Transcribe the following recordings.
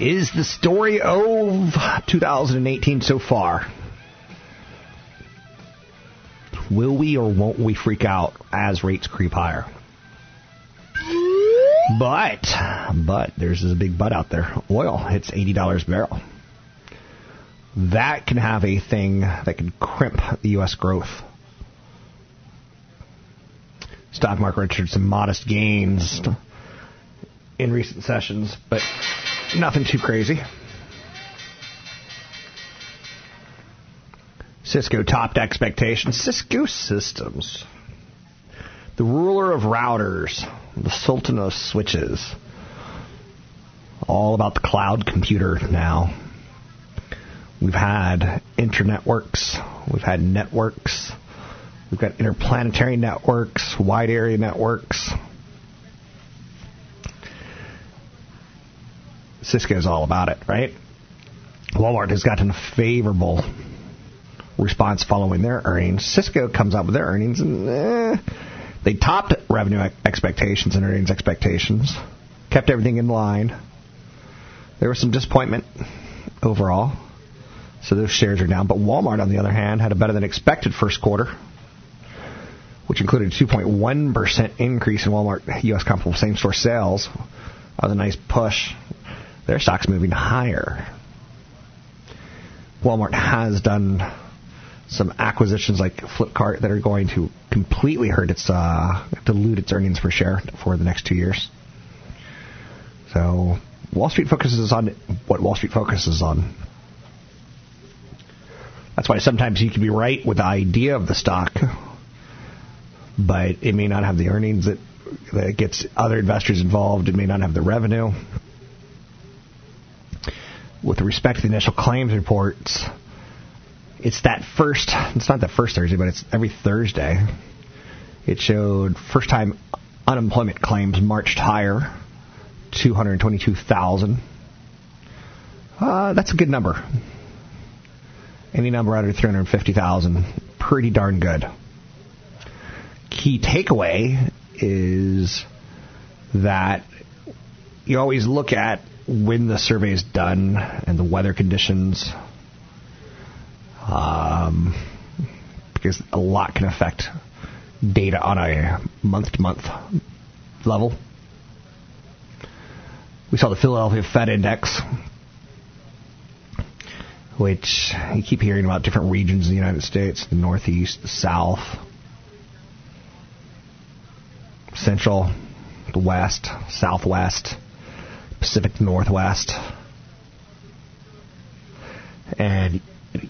is the story of 2018 so far. Will we or won't we freak out as rates creep higher? But, but there's a big but out there. Oil hits $80 a barrel. That can have a thing that can crimp the U.S. growth. Stock market registered some modest gains in recent sessions, but nothing too crazy. Cisco topped expectations. Cisco Systems, the ruler of routers, the sultan of switches. All about the cloud computer now. We've had internetworks, we've had networks, we've got interplanetary networks, wide area networks. Cisco's all about it, right? Walmart has gotten a favorable response following their earnings. Cisco comes out with their earnings and eh, they topped revenue expectations and earnings expectations, kept everything in line. There was some disappointment overall, so those shares are down. But Walmart, on the other hand, had a better than expected first quarter, which included a 2.1% increase in Walmart U.S. comparable same store sales. That was a nice push. Their stock's moving higher. Walmart has done some acquisitions like Flipkart that are going to completely hurt its uh, dilute its earnings per share for the next two years. So Wall Street focuses on what Wall Street focuses on. That's why sometimes you can be right with the idea of the stock, but it may not have the earnings that that gets other investors involved. It may not have the revenue. With respect to the initial claims reports, it's that first, it's not the first Thursday, but it's every Thursday. It showed first time unemployment claims marched higher, 222,000. Uh, that's a good number. Any number under 350,000, pretty darn good. Key takeaway is that you always look at when the survey is done and the weather conditions, um, because a lot can affect data on a month to month level. We saw the Philadelphia Fed Index, which you keep hearing about different regions in the United States the Northeast, the South, Central, the West, Southwest, Pacific Northwest. And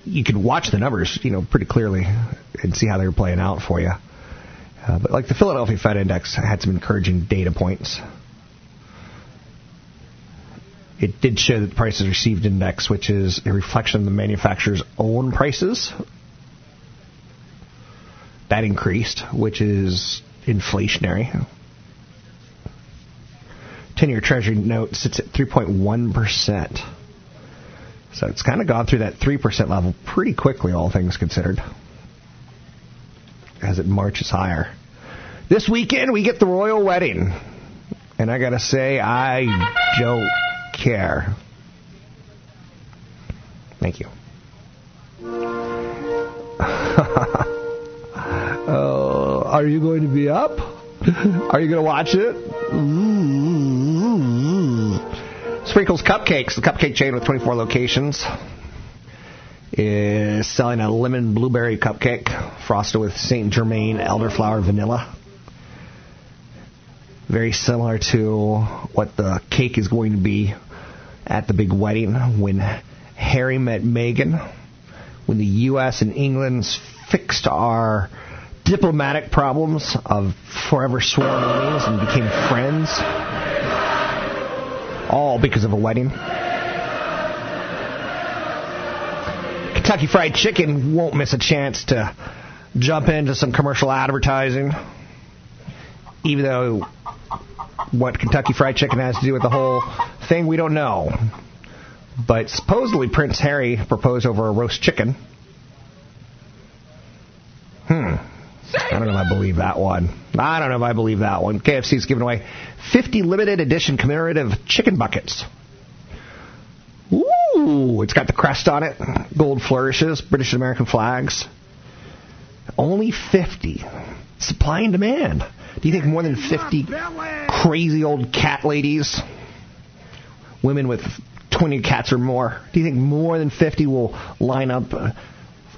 you can watch the numbers, you know, pretty clearly and see how they're playing out for you. Uh, but like the Philadelphia Fed Index had some encouraging data points. It did show that the prices received index, which is a reflection of the manufacturer's own prices, that increased, which is inflationary. 10 year Treasury note sits at 3.1%. So it's kind of gone through that 3% level pretty quickly, all things considered, as it marches higher. This weekend, we get the royal wedding. And I got to say, I don't care. Thank you. uh, are you going to be up? Are you going to watch it? Mm-hmm. Sprinkles Cupcakes, the cupcake chain with 24 locations, is selling a lemon blueberry cupcake frosted with St. Germain elderflower vanilla. Very similar to what the cake is going to be at the big wedding when Harry met Meghan, when the U.S. and England fixed our diplomatic problems of forever sworn enemies and became friends, all because of a wedding. Kentucky Fried Chicken won't miss a chance to jump into some commercial advertising, even though what Kentucky Fried Chicken has to do with the whole thing, we don't know. But supposedly Prince Harry proposed over a roast chicken. Hmm. I don't know if I believe that one. I don't know if I believe that one. KFC's giving away 50 limited edition commemorative chicken buckets. Ooh, it's got the crest on it, gold flourishes, British and American flags. Only 50. Supply and demand. Do you think more than 50 crazy old cat ladies, women with 20 cats or more, do you think more than 50 will line up uh,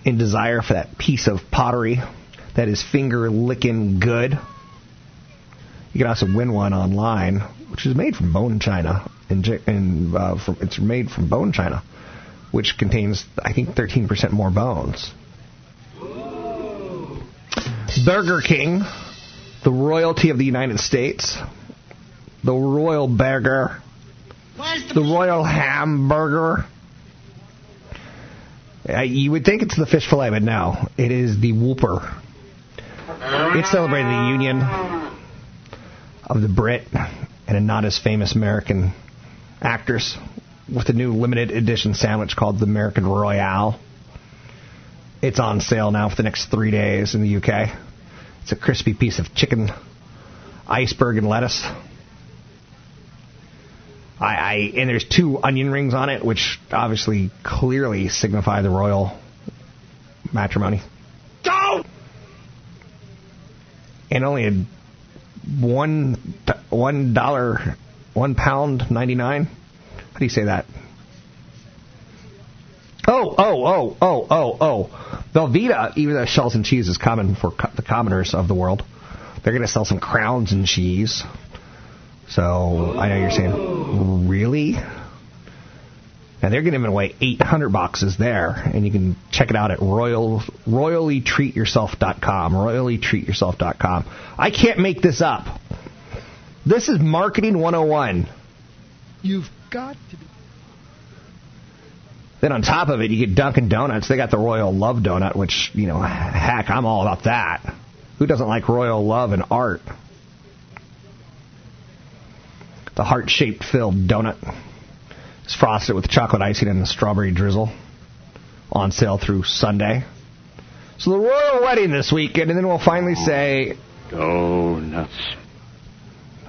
in desire for that piece of pottery that is finger licking good? You can also win one online, which is made from bone china, and, and uh, from, it's made from bone china, which contains I think 13% more bones. Burger King, the royalty of the United States, the royal burger, the royal hamburger. Uh, you would think it's the fish fillet, but no, it is the Whopper. It's celebrated the union of the Brit and a not as famous American actress with a new limited edition sandwich called the American Royale. It's on sale now for the next three days in the UK. It's a crispy piece of chicken, iceberg, and lettuce. I, I and there's two onion rings on it, which obviously clearly signify the royal matrimony. Go! And only a one one dollar one pound ninety nine. How do you say that? Oh, oh, oh, oh, oh, oh. Velveeta, even though shells and cheese is common for co- the commoners of the world, they're going to sell some crowns and cheese. So I know you're saying, really? And they're giving away 800 boxes there, and you can check it out at royal royallytreatyourself.com. Royallytreatyourself.com. I can't make this up. This is marketing 101. You've got to be. Then on top of it, you get Dunkin' Donuts. They got the Royal Love Donut, which, you know, heck, I'm all about that. Who doesn't like royal love and art? The heart shaped filled donut is frosted with chocolate icing and a strawberry drizzle. On sale through Sunday. So the royal wedding this weekend, and then we'll finally oh, say, Donuts.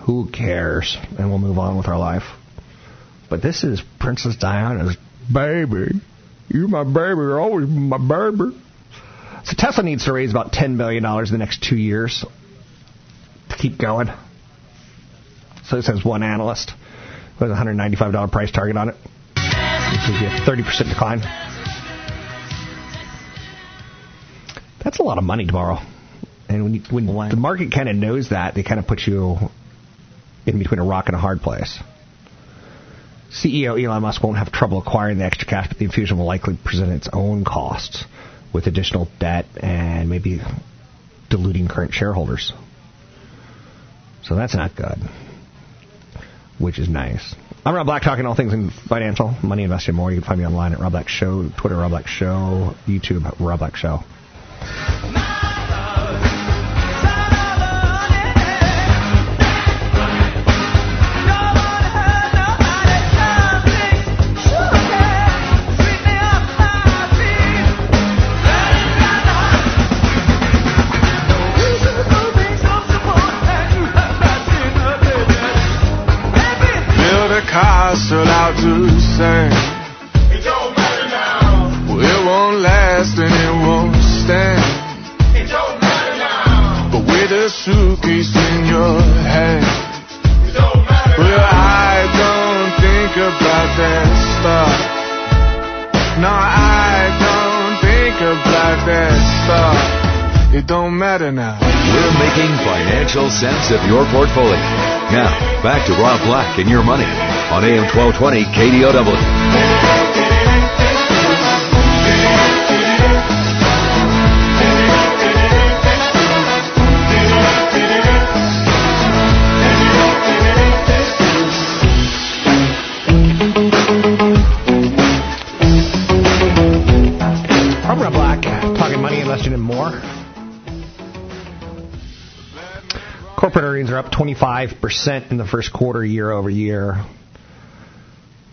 who cares? And we'll move on with our life. But this is Princess Diana's baby. You're my baby. You're always my baby. So Tesla needs to raise about $10 billion in the next two years to keep going. So says one analyst with a $195 price target on it. Which would be a 30% decline. That's a lot of money tomorrow. And when, you, when the market kind of knows that, they kind of put you in between a rock and a hard place. CEO Elon Musk won't have trouble acquiring the extra cash, but the infusion will likely present its own costs with additional debt and maybe diluting current shareholders. So that's not good. Which is nice. I'm Rob Black, talking all things in financial, money, investing, more. You can find me online at Rob Black Show, Twitter, Rob Black Show, YouTube, Rob Black Show. Sense of your portfolio. Now, back to Rob Black and your money on AM 1220 KDOW. I'm Rob Black, talking money, and more. Corporate earnings are up 25% in the first quarter year over year.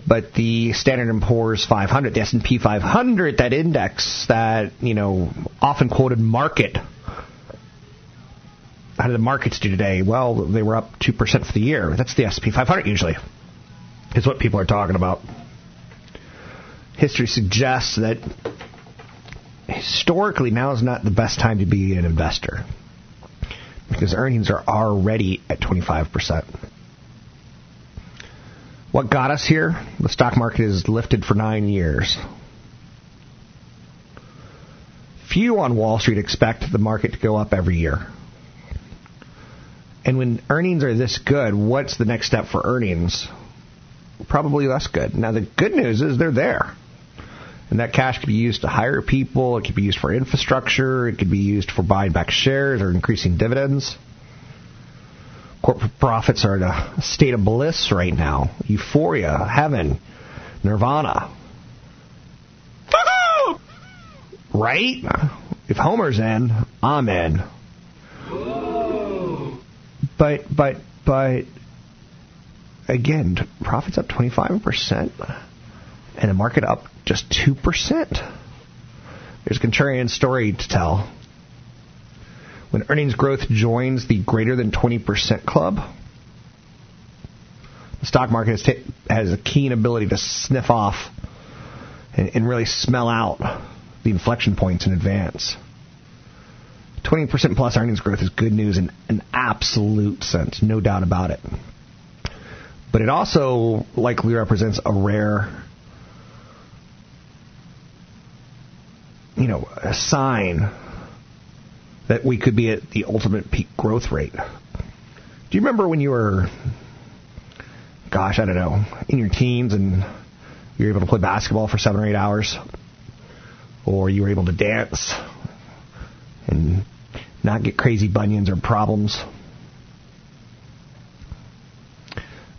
But the Standard & Poor's 500, the S&P 500, that index, that, you know, often quoted market. How did the markets do today? Well, they were up 2% for the year. That's the S&P 500 usually. Is what people are talking about. History suggests that historically now is not the best time to be an investor because earnings are already at 25%. What got us here? The stock market is lifted for nine years. Few on Wall Street expect the market to go up every year. And when earnings are this good, what's the next step for earnings? Probably less good. Now, the good news is they're there. And that cash could be used to hire people, it could be used for infrastructure, it could be used for buying back shares or increasing dividends. Corporate profits are in a state of bliss right now. Euphoria, heaven, nirvana. Right? If Homer's in, I'm in. But, but, but, again, profits up 25% and the market up just 2%. There's a contrarian story to tell. When earnings growth joins the greater than 20% club, the stock market has, ta- has a keen ability to sniff off and, and really smell out the inflection points in advance. 20% plus earnings growth is good news in an absolute sense, no doubt about it. But it also likely represents a rare you know, a sign that we could be at the ultimate peak growth rate. Do you remember when you were, gosh, I don't know, in your teens and you were able to play basketball for seven or eight hours? Or you were able to dance and not get crazy bunions or problems?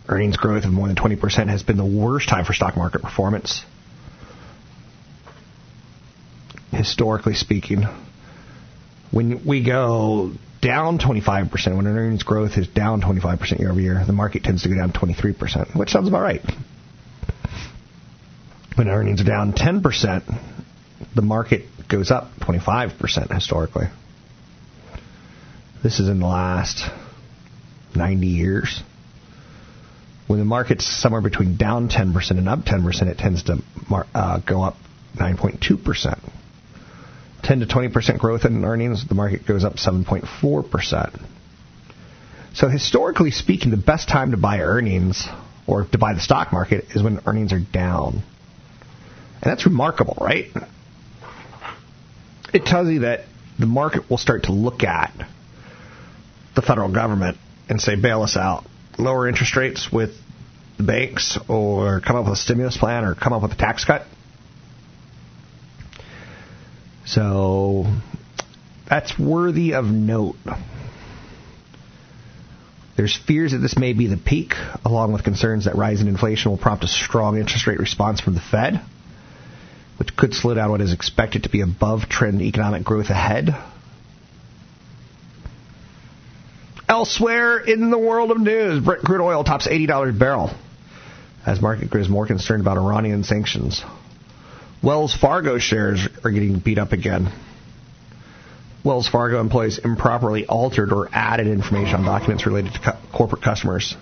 Earnings growth of more than 20% has been the worst time for stock market performance historically speaking, when we go down 25%, when earnings growth is down 25% year over year, the market tends to go down 23%, which sounds about right. When earnings are down 10%, the market goes up 25% historically. This is in the last 90 years. When the market's somewhere between down 10% and up 10%, it tends to uh, go up 9.2%. 10 to 20% growth in earnings, the market goes up 7.4%. So historically speaking, the best time to buy earnings or to buy the stock market is when earnings are down. And that's remarkable, right? It tells you that the market will start to look at the federal government and say, bail us out. Lower interest rates with the banks or come up with a stimulus plan or come up with a tax cut. So that's worthy of note. There's fears that this may be the peak, along with concerns that rising inflation will prompt a strong interest rate response from the Fed, which could slow down what is expected to be above trend economic growth ahead. Elsewhere in the world of news, Brent crude oil tops $80 a barrel as market grows more concerned about Iranian sanctions. Wells Fargo shares are getting beat up again. Wells Fargo employees improperly altered or added information on documents related to co- corporate customers.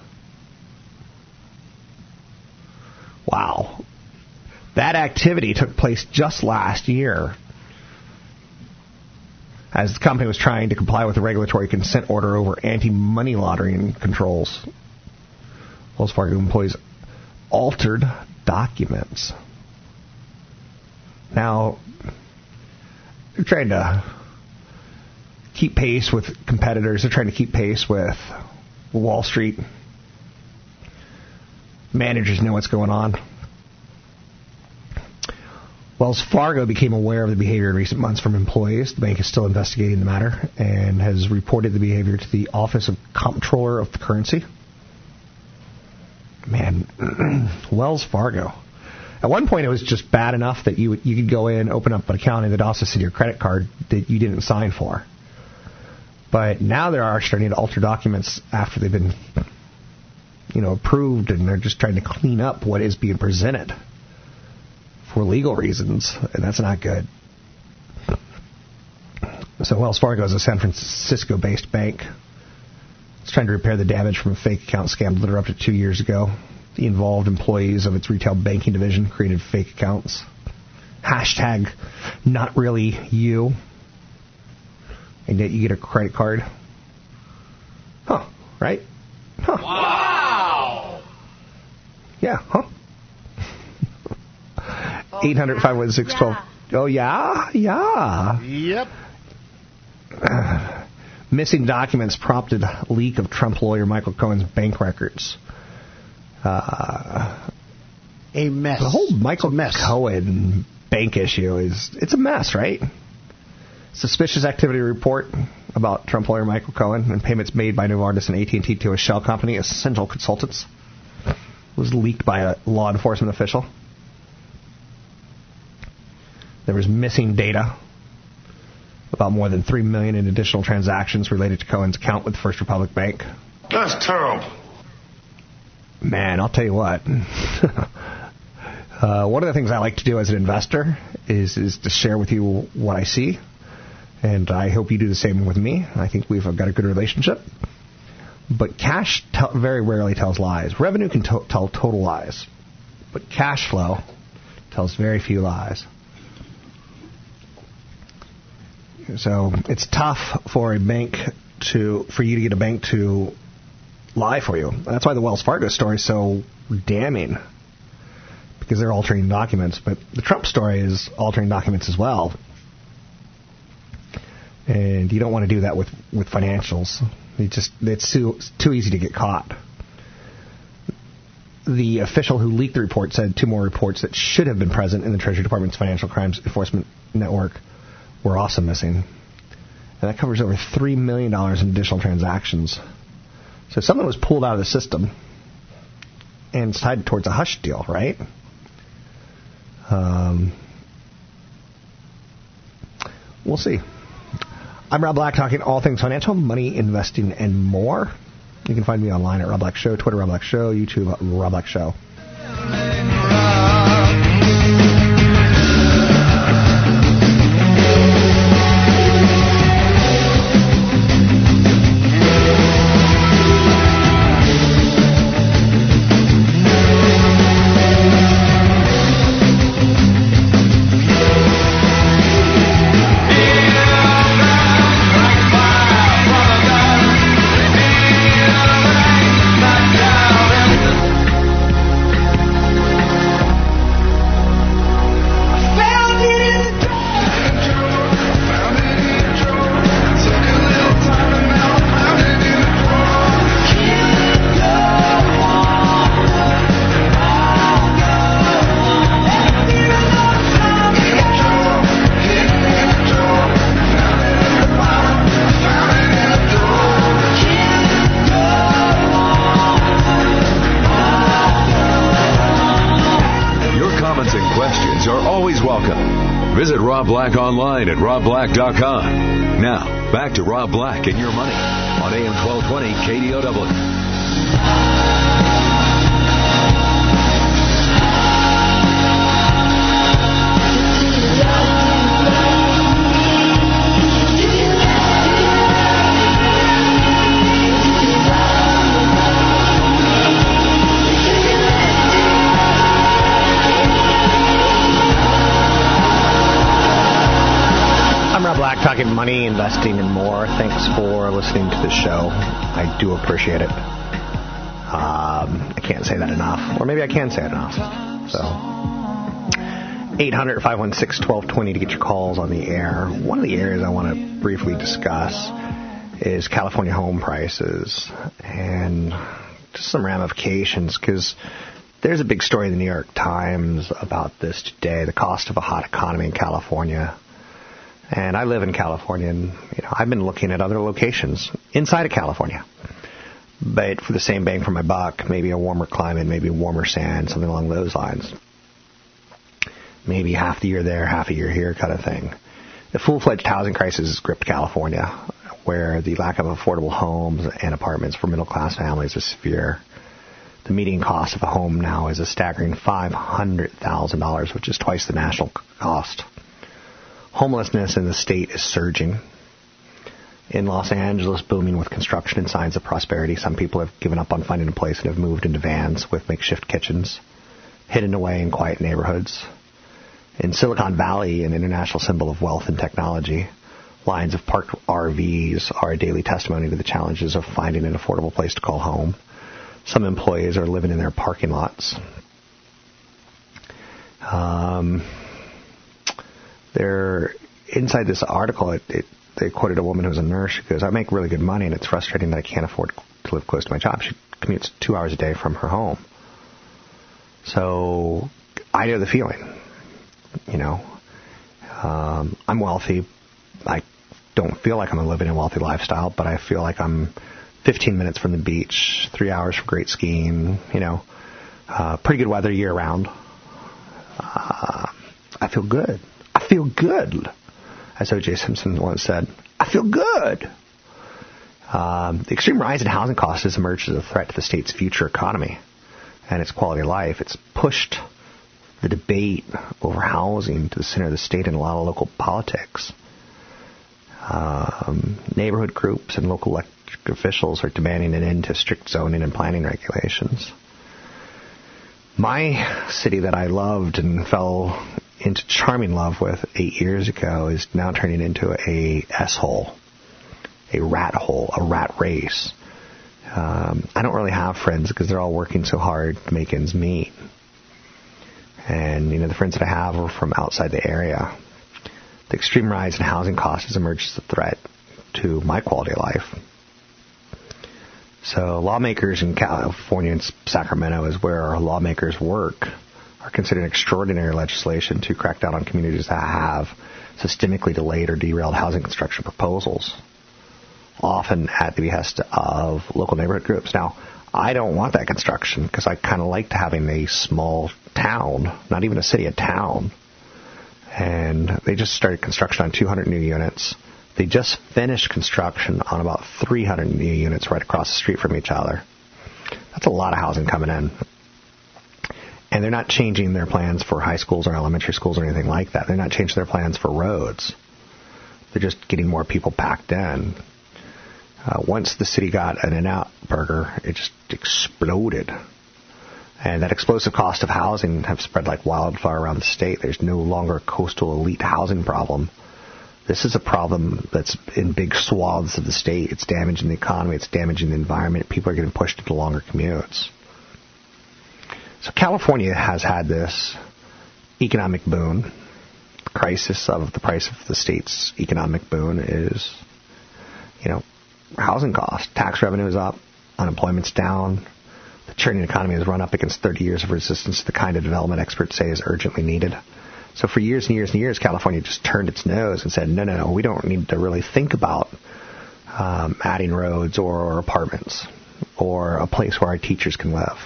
Wow. That activity took place just last year as the company was trying to comply with a regulatory consent order over anti money laundering controls. Wells Fargo employees altered documents. Now, they're trying to keep pace with competitors. They're trying to keep pace with Wall Street. Managers know what's going on. Wells Fargo became aware of the behavior in recent months from employees. The bank is still investigating the matter and has reported the behavior to the Office of Comptroller of the Currency. Man, Wells Fargo. At one point, it was just bad enough that you you could go in, open up an account, and they'd also send your credit card that you didn't sign for. But now they are starting to alter documents after they've been, you know, approved, and they're just trying to clean up what is being presented for legal reasons, and that's not good. So Wells Fargo is a San Francisco-based bank. It's trying to repair the damage from a fake account scam that erupted two years ago. The involved employees of its retail banking division created fake accounts. Hashtag not really you. And yet you get a credit card. Huh, right? Huh. Wow! Yeah, huh? 800 516 Oh, yeah? Yeah. Yep. missing documents prompted leak of Trump lawyer Michael Cohen's bank records. Uh, a mess. The whole Michael Cohen bank issue is it's a mess, right? Suspicious activity report about Trump lawyer Michael Cohen and payments made by Novartis and AT&T to a shell company, Essential Consultants, was leaked by a law enforcement official. There was missing data about more than three million in additional transactions related to Cohen's account with First Republic Bank. That's terrible. Man, I'll tell you what. uh, one of the things I like to do as an investor is is to share with you what I see, and I hope you do the same with me. I think we've got a good relationship. But cash te- very rarely tells lies. Revenue can tell total lies, but cash flow tells very few lies. So it's tough for a bank to for you to get a bank to lie for you. That's why the Wells Fargo story is so damning because they're altering documents. But the Trump story is altering documents as well, and you don't want to do that with with financials. It just it's too it's too easy to get caught. The official who leaked the report said two more reports that should have been present in the Treasury Department's Financial Crimes Enforcement Network were also missing. And that covers over $3 million in additional transactions. So something was pulled out of the system and it's tied towards a hush deal, right? Um, we'll see. I'm Rob Black, talking all things financial, money, investing, and more. You can find me online at Rob Black Show, Twitter Rob Black Show, YouTube Rob Black Show. Money on AM 1220 KDOW. Money, investing, and more. Thanks for listening to the show. I do appreciate it. Um, I can't say that enough, or maybe I can say it enough. So, 800 516 1220 to get your calls on the air. One of the areas I want to briefly discuss is California home prices and just some ramifications because there's a big story in the New York Times about this today the cost of a hot economy in California. And I live in California, and you know I've been looking at other locations inside of California, but for the same bang for my buck, maybe a warmer climate, maybe warmer sand, something along those lines. Maybe half the year there, half a year here, kind of thing. The full-fledged housing crisis has gripped California, where the lack of affordable homes and apartments for middle-class families is severe. The median cost of a home now is a staggering $500,000, which is twice the national cost. Homelessness in the state is surging. In Los Angeles, booming with construction and signs of prosperity, some people have given up on finding a place and have moved into vans with makeshift kitchens, hidden away in quiet neighborhoods. In Silicon Valley, an international symbol of wealth and technology, lines of parked RVs are a daily testimony to the challenges of finding an affordable place to call home. Some employees are living in their parking lots. Um, they're inside this article. It, it, they quoted a woman who was a nurse. She goes, "I make really good money, and it's frustrating that I can't afford to live close to my job." She commutes two hours a day from her home. So I know the feeling. You know, um, I'm wealthy. I don't feel like I'm living a wealthy lifestyle, but I feel like I'm 15 minutes from the beach, three hours from great skiing. You know, uh, pretty good weather year round. Uh, I feel good. Feel good. As O.J. Simpson once said, I feel good. Um, the extreme rise in housing costs has emerged as a threat to the state's future economy and its quality of life. It's pushed the debate over housing to the center of the state in a lot of local politics. Um, neighborhood groups and local officials are demanding an end to strict zoning and planning regulations. My city that I loved and fell into charming love with eight years ago is now turning into a s-hole, a rat hole, a rat race. Um, I don't really have friends because they're all working so hard to make ends meet. And, you know, the friends that I have are from outside the area. The extreme rise in housing costs has emerged as a threat to my quality of life. So lawmakers in California and Sacramento is where our lawmakers work are considering extraordinary legislation to crack down on communities that have systemically delayed or derailed housing construction proposals, often at the behest of local neighborhood groups. Now, I don't want that construction because I kind of liked having a small town, not even a city, a town. And they just started construction on 200 new units. They just finished construction on about 300 new units right across the street from each other. That's a lot of housing coming in. And they're not changing their plans for high schools or elementary schools or anything like that. They're not changing their plans for roads. They're just getting more people packed in. Uh, once the city got an In-N-Out burger, it just exploded. And that explosive cost of housing have spread like wildfire around the state. There's no longer a coastal elite housing problem. This is a problem that's in big swaths of the state. It's damaging the economy. It's damaging the environment. People are getting pushed into longer commutes. So California has had this economic boon. The crisis of the price of the state's economic boon is, you know, housing costs. Tax revenue is up. Unemployment's down. The churning economy has run up against 30 years of resistance to the kind of development experts say is urgently needed. So for years and years and years, California just turned its nose and said, no, no, no, we don't need to really think about um, adding roads or apartments or a place where our teachers can live.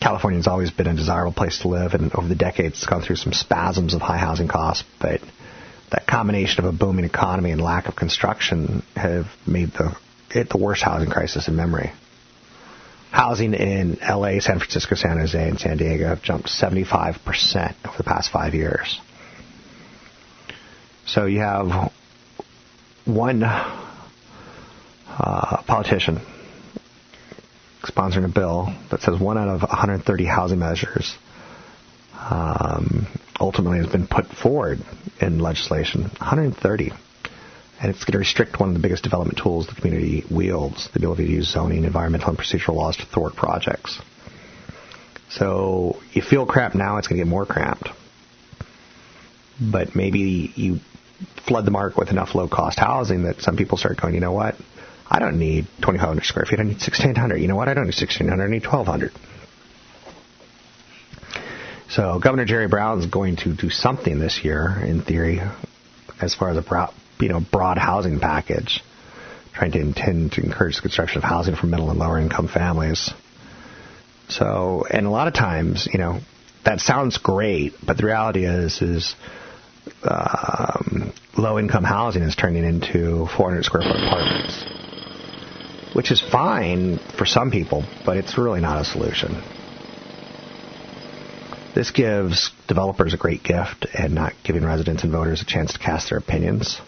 California's always been a desirable place to live, and over the decades, it's gone through some spasms of high housing costs. But that combination of a booming economy and lack of construction have made the it the worst housing crisis in memory. Housing in LA, San Francisco, San Jose, and San Diego have jumped 75% over the past five years. So you have one uh, politician sponsoring a bill that says one out of 130 housing measures um, ultimately has been put forward in legislation. 130. And it's going to restrict one of the biggest development tools the community wields, the ability to use zoning, environmental, and procedural laws to thwart projects. So you feel cramped now, it's going to get more cramped. But maybe you flood the market with enough low cost housing that some people start going, you know what? I don't need 2,500 square feet. I need 1,600. You know what? I don't need 1,600. I need 1,200. So Governor Jerry Brown is going to do something this year, in theory, as far as a broad, you know broad housing package, trying to intend to encourage the construction of housing for middle and lower income families. So, and a lot of times, you know, that sounds great, but the reality is, is um, low income housing is turning into 400 square foot apartments, which is fine for some people, but it's really not a solution. This gives developers a great gift and not giving residents and voters a chance to cast their opinions.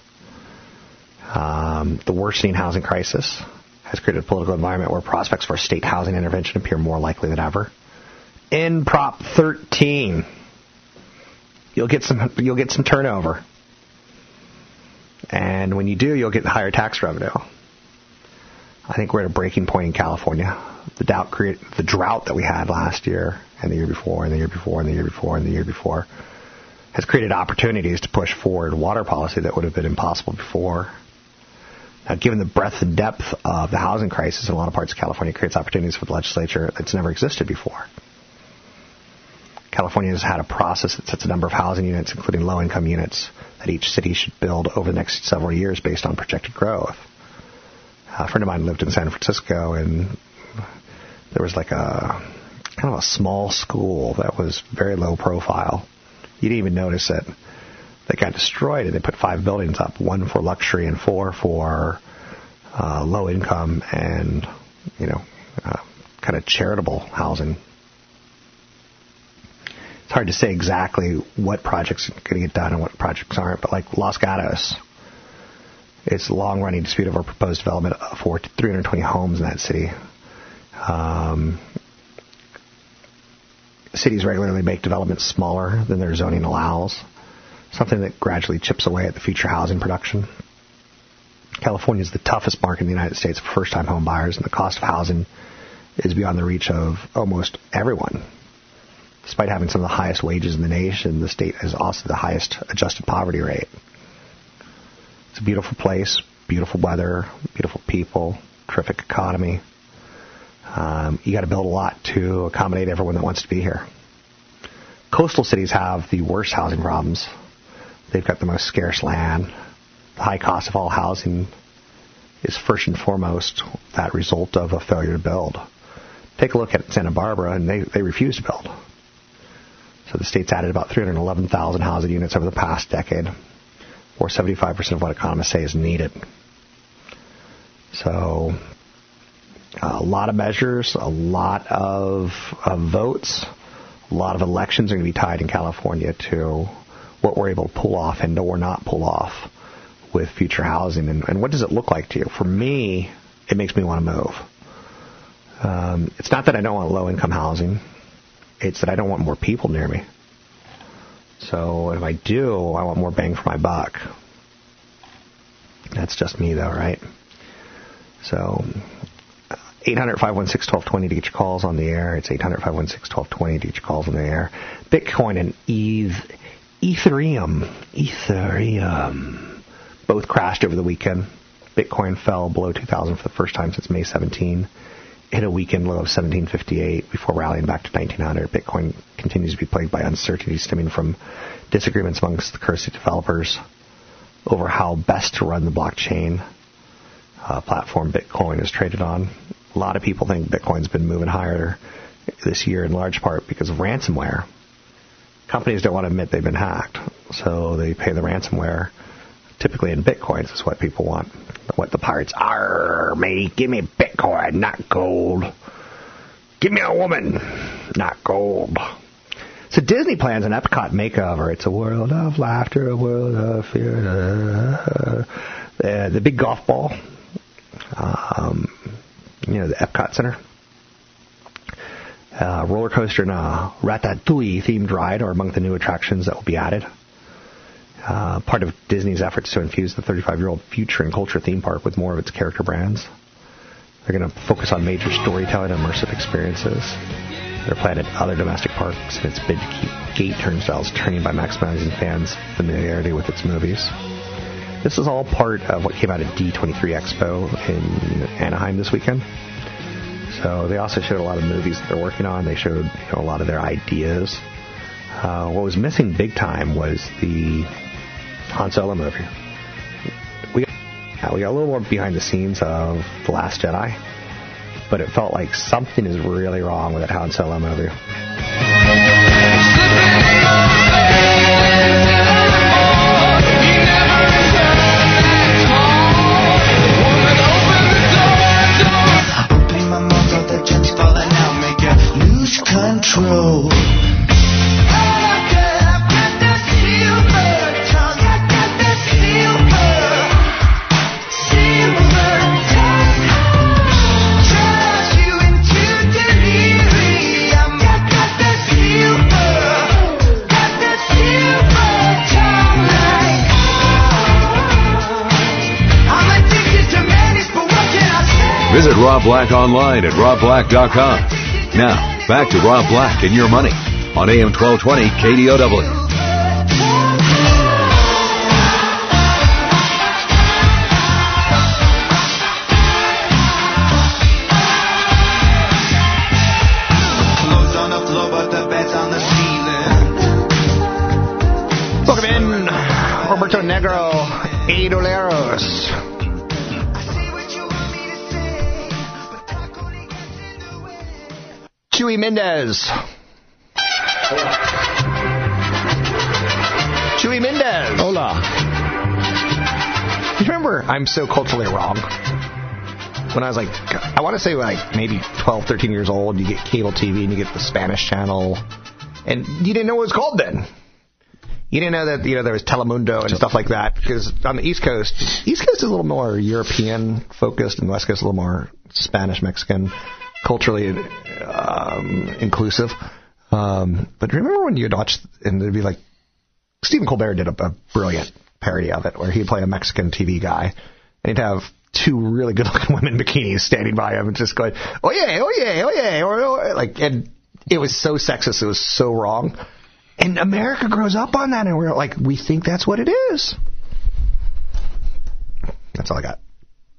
Um, the worsening housing crisis has created a political environment where prospects for state housing intervention appear more likely than ever. In Prop 13, you'll get some you'll get some turnover, and when you do, you'll get higher tax revenue. I think we're at a breaking point in California. The drought, create, the drought that we had last year and the year before and the year before and the year before and the year before has created opportunities to push forward water policy that would have been impossible before. Now, given the breadth and depth of the housing crisis in a lot of parts of California, creates opportunities for the legislature that's never existed before. California has had a process that sets a number of housing units, including low-income units, that each city should build over the next several years based on projected growth. A friend of mine lived in San Francisco, and there was like a kind of a small school that was very low profile. You didn't even notice it. They got destroyed, and they put five buildings up: one for luxury and four for uh, low income and you know uh, kind of charitable housing. It's hard to say exactly what projects are going to get done and what projects aren't, but like Los Gatos, it's a long-running dispute over proposed development for 320 homes in that city. Um, cities regularly make developments smaller than their zoning allows, something that gradually chips away at the future housing production. California is the toughest market in the United States for first-time home buyers, and the cost of housing is beyond the reach of almost everyone. Despite having some of the highest wages in the nation, the state has also the highest adjusted poverty rate. It's a beautiful place, beautiful weather, beautiful people, terrific economy. Um, you got to build a lot to accommodate everyone that wants to be here. Coastal cities have the worst housing problems. They've got the most scarce land. The high cost of all housing is first and foremost that result of a failure to build. Take a look at Santa Barbara, and they, they refuse to build. So the state's added about 311,000 housing units over the past decade, or 75% of what economists say is needed. So a lot of measures, a lot of, of votes, a lot of elections are going to be tied in California to what we're able to pull off and or not pull off with future housing. And, and what does it look like to you? For me, it makes me want to move. Um, it's not that I don't want low income housing. It's that I don't want more people near me. So if I do, I want more bang for my buck. That's just me, though, right? So 800 516 1220 to get your calls on the air. It's 800 516 1220 to get your calls on the air. Bitcoin and ETH, Ethereum, Ethereum, both crashed over the weekend. Bitcoin fell below 2,000 for the first time since May 17. Hit a weekend low of 1758 before rallying back to 1900. Bitcoin continues to be plagued by uncertainty stemming from disagreements amongst the currency developers over how best to run the blockchain uh, platform Bitcoin is traded on. A lot of people think Bitcoin's been moving higher this year in large part because of ransomware. Companies don't want to admit they've been hacked, so they pay the ransomware. Typically in bitcoins is what people want. What the pirates are, mate. Give me bitcoin, not gold. Give me a woman, not gold. So Disney plans an Epcot makeover. It's a world of laughter, a world of fear. Uh, the big golf ball, um, you know, the Epcot Center. Uh, roller coaster and a Ratatouille themed ride are among the new attractions that will be added. Uh, part of Disney's efforts to infuse the 35 year old future and culture theme park with more of its character brands. They're going to focus on major storytelling and immersive experiences. They're planned at other domestic parks in its bid to keep gate turnstiles turning by maximizing fans' familiarity with its movies. This is all part of what came out at D23 Expo in Anaheim this weekend. So they also showed a lot of movies that they're working on. They showed you know, a lot of their ideas. Uh, what was missing big time was the Han Solo movie. We got, we got a little more behind the scenes of The Last Jedi, but it felt like something is really wrong with that Han Solo movie. control. Rob Black online at robblack.com. Now, back to Rob Black and your money on AM 1220 KDOW. Roberto Negro, eight Chewy Mendez. Chewy Mendez. Hola. You remember I'm so culturally wrong? When I was like, I want to say like maybe 12, 13 years old, you get cable TV and you get the Spanish channel, and you didn't know what it was called then. You didn't know that you know there was Telemundo and stuff like that because on the East Coast, East Coast is a little more European focused, and the West Coast is a little more Spanish Mexican, culturally um, inclusive. Um, but remember when you'd watch and it'd be like Stephen Colbert did a, a brilliant parody of it where he'd play a Mexican TV guy and he'd have two really good looking women in bikinis standing by him and just going, oh yeah, oh yeah, oh yeah, or like, and it was so sexist, it was so wrong. And America grows up on that, and we're like, we think that's what it is. That's all I got.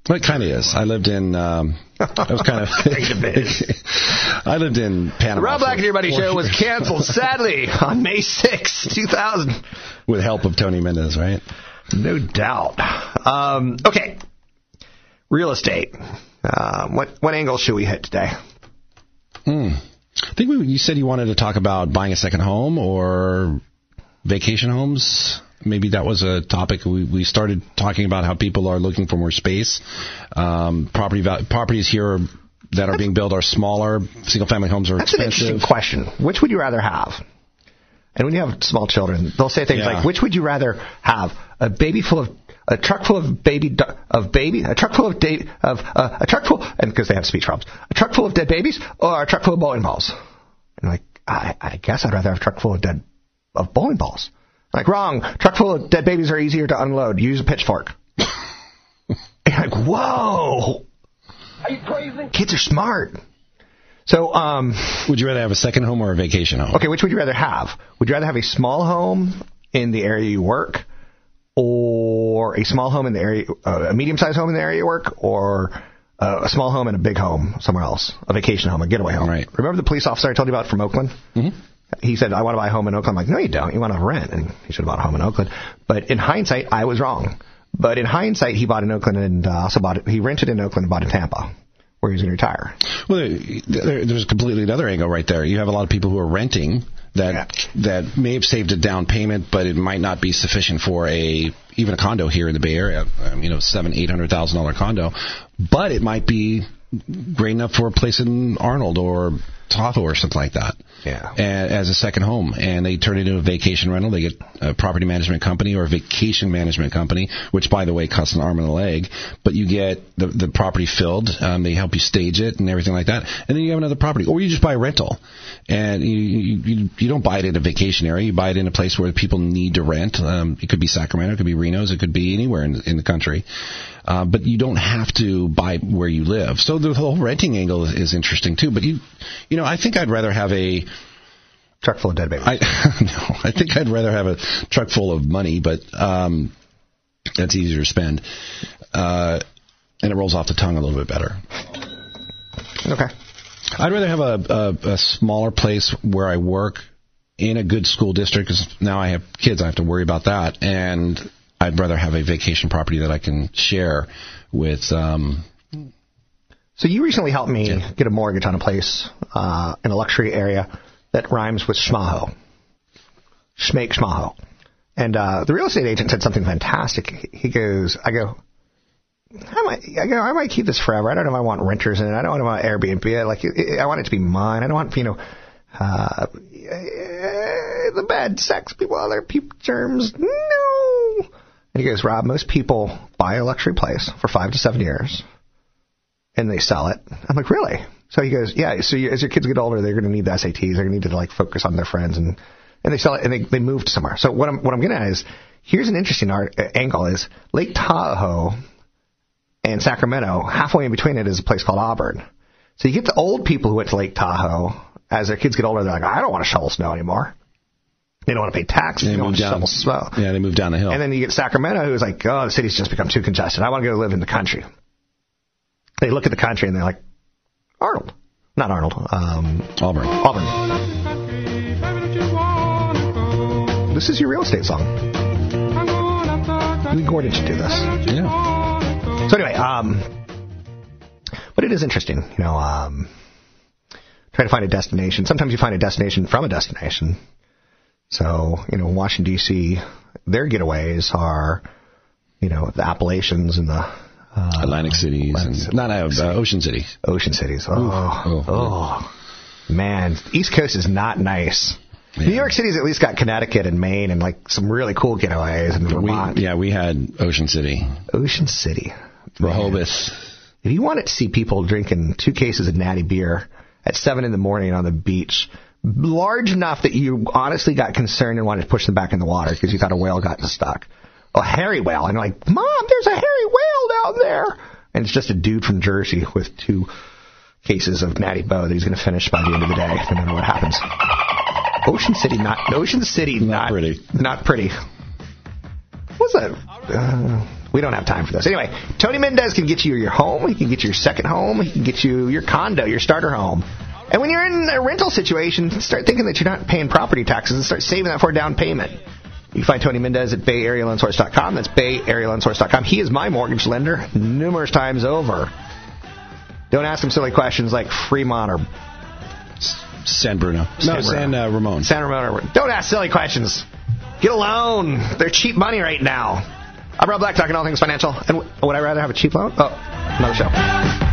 Well, it kind of is. I lived in. Um, I was kind of. I lived in The Panama. Rob Black and Your Buddy show was canceled, sadly, on May 6, 2000. with help of Tony Mendez, right? No doubt. Um, okay. Real estate. Um, what what angle should we hit today? Hmm. I think we, you said you wanted to talk about buying a second home or vacation homes. Maybe that was a topic we, we started talking about how people are looking for more space. Um, property val- properties here that are being built are smaller. Single family homes are That's an interesting question. Which would you rather have? And when you have small children, they'll say things Yeah. like, "Which would you rather have? A baby full of a truck full of baby of baby, a truck full of da- of uh, a truck full, and because they have speech problems, a truck full of dead babies, or a truck full of bowling balls?" And like, I, I guess I'd rather have a truck full of dead of bowling balls. Like, wrong. Truck full of dead babies are easier to unload. Use a pitchfork. You're like, whoa. Are you crazy? Kids are smart. So, um, would you rather have a second home or a vacation home? Okay, which would you rather have? Would you rather have a small home in the area you work, or a small home in the area, uh, a medium-sized home in the area you work, or uh, a small home and a big home somewhere else, a vacation home, a getaway home? Right. Remember the police officer I told you about from Oakland? Mm-hmm. He said, "I want to buy a home in Oakland." I'm like, "No, you don't. You want to rent." And he should have bought a home in Oakland. But in hindsight, I was wrong. But in hindsight, he bought in Oakland and uh, also bought it. He rented in Oakland and bought in Tampa, where he's going to retire. Well, there, there's completely another angle right there. You have a lot of people who are renting that that may have saved a down payment, but it might not be sufficient for a even a condo here in the Bay Area. Um, you know, seven eight hundred thousand dollar condo, but it might be great enough for a place in Arnold or Tahoe or something like that. Yeah. As a second home, and they turn it into a vacation rental. They get a property management company or a vacation management company, which by the way costs an arm and a leg. But you get the the property filled. Um, they help you stage it and everything like that, and then you have another property, or you just buy a rental, and you you, you don't buy it in a vacation area. You buy it in a place where people need to rent. Um, it could be Sacramento, it could be Reno's, it could be anywhere in, in the country. Uh, but you don't have to buy where you live. So the whole renting angle is, is interesting too. But you, you know, I think I'd rather have a truck full of dead babies. I, no, I think I'd rather have a truck full of money, but um, that's easier to spend, uh, and it rolls off the tongue a little bit better. Okay. I'd rather have a, a, a smaller place where I work in a good school district because now I have kids. I have to worry about that, and I'd rather have a vacation property that I can share with. Um, so you recently helped me yeah. get a mortgage on a place uh, in a luxury area that rhymes with schmaho. Schmake schmaho. And uh, the real estate agent said something fantastic. He goes, I go, I might, I go, I might keep this forever. I don't know if I want renters in it. I don't want Airbnb. Like, I want it to be mine. I don't want, you know, uh, the bad sex people, other people germs. No. And he goes, Rob, most people buy a luxury place for five to seven years, and they sell it. I'm like, really? So he goes, yeah. So you, as your kids get older, they're going to need the SATs. They're going to need to like focus on their friends, and and they sell it, and they they move somewhere. So what I'm what I'm getting at is here's an interesting art, uh, angle: is Lake Tahoe and Sacramento. Halfway in between it is a place called Auburn. So you get the old people who went to Lake Tahoe. As their kids get older, they're like, I don't want to shovel snow anymore. They don't want to pay taxes. They, they don't want to down, shovel snow. Yeah, they move down the hill. And then you get Sacramento, who's like, oh, the city's just become too congested. I want to go live in the country. They look at the country and they're like, Arnold. Not Arnold. Um, Auburn. Auburn. This is your real estate song. Lee Gordon should do this. Yeah. So anyway, um, but it is interesting, you know, um, trying to find a destination. Sometimes you find a destination from a destination. So, you know, Washington D.C., their getaways are, you know, the Appalachians and the uh, Atlantic cities, Atlantic and, not uh, ocean cities. Ocean cities. Oh, oh, oh, man, East Coast is not nice. Yeah. New York City's at least got Connecticut and Maine and like some really cool getaways and Vermont. We, yeah, we had Ocean City. Ocean City. Rehoboth. If you wanted to see people drinking two cases of natty beer at seven in the morning on the beach, large enough that you honestly got concerned and wanted to push them back in the water because you thought a whale got stuck. A hairy whale. And you're like, Mom, there's a hairy whale down there. And it's just a dude from Jersey with two cases of Natty Boh that he's going to finish by the end of the day, no matter what happens. Ocean City, not Ocean City, not, not pretty. Not pretty. What's that? Uh, we don't have time for this. Anyway, Tony Mendez can get you your home. He can get you your second home. He can get you your condo, your starter home. And when you're in a rental situation, start thinking that you're not paying property taxes and start saving that for a down payment. You can find Tony Mendez at BayAreaLoanSource.com. That's BayAreaLoanSource.com. He is my mortgage lender numerous times over. Don't ask him silly questions like Fremont or San Bruno. San no, Bruno. San uh, Ramon. San Ramon. Don't ask silly questions. Get a loan. They're cheap money right now. I'm Rob Black, talking all things financial. And would I rather have a cheap loan? Oh, another show.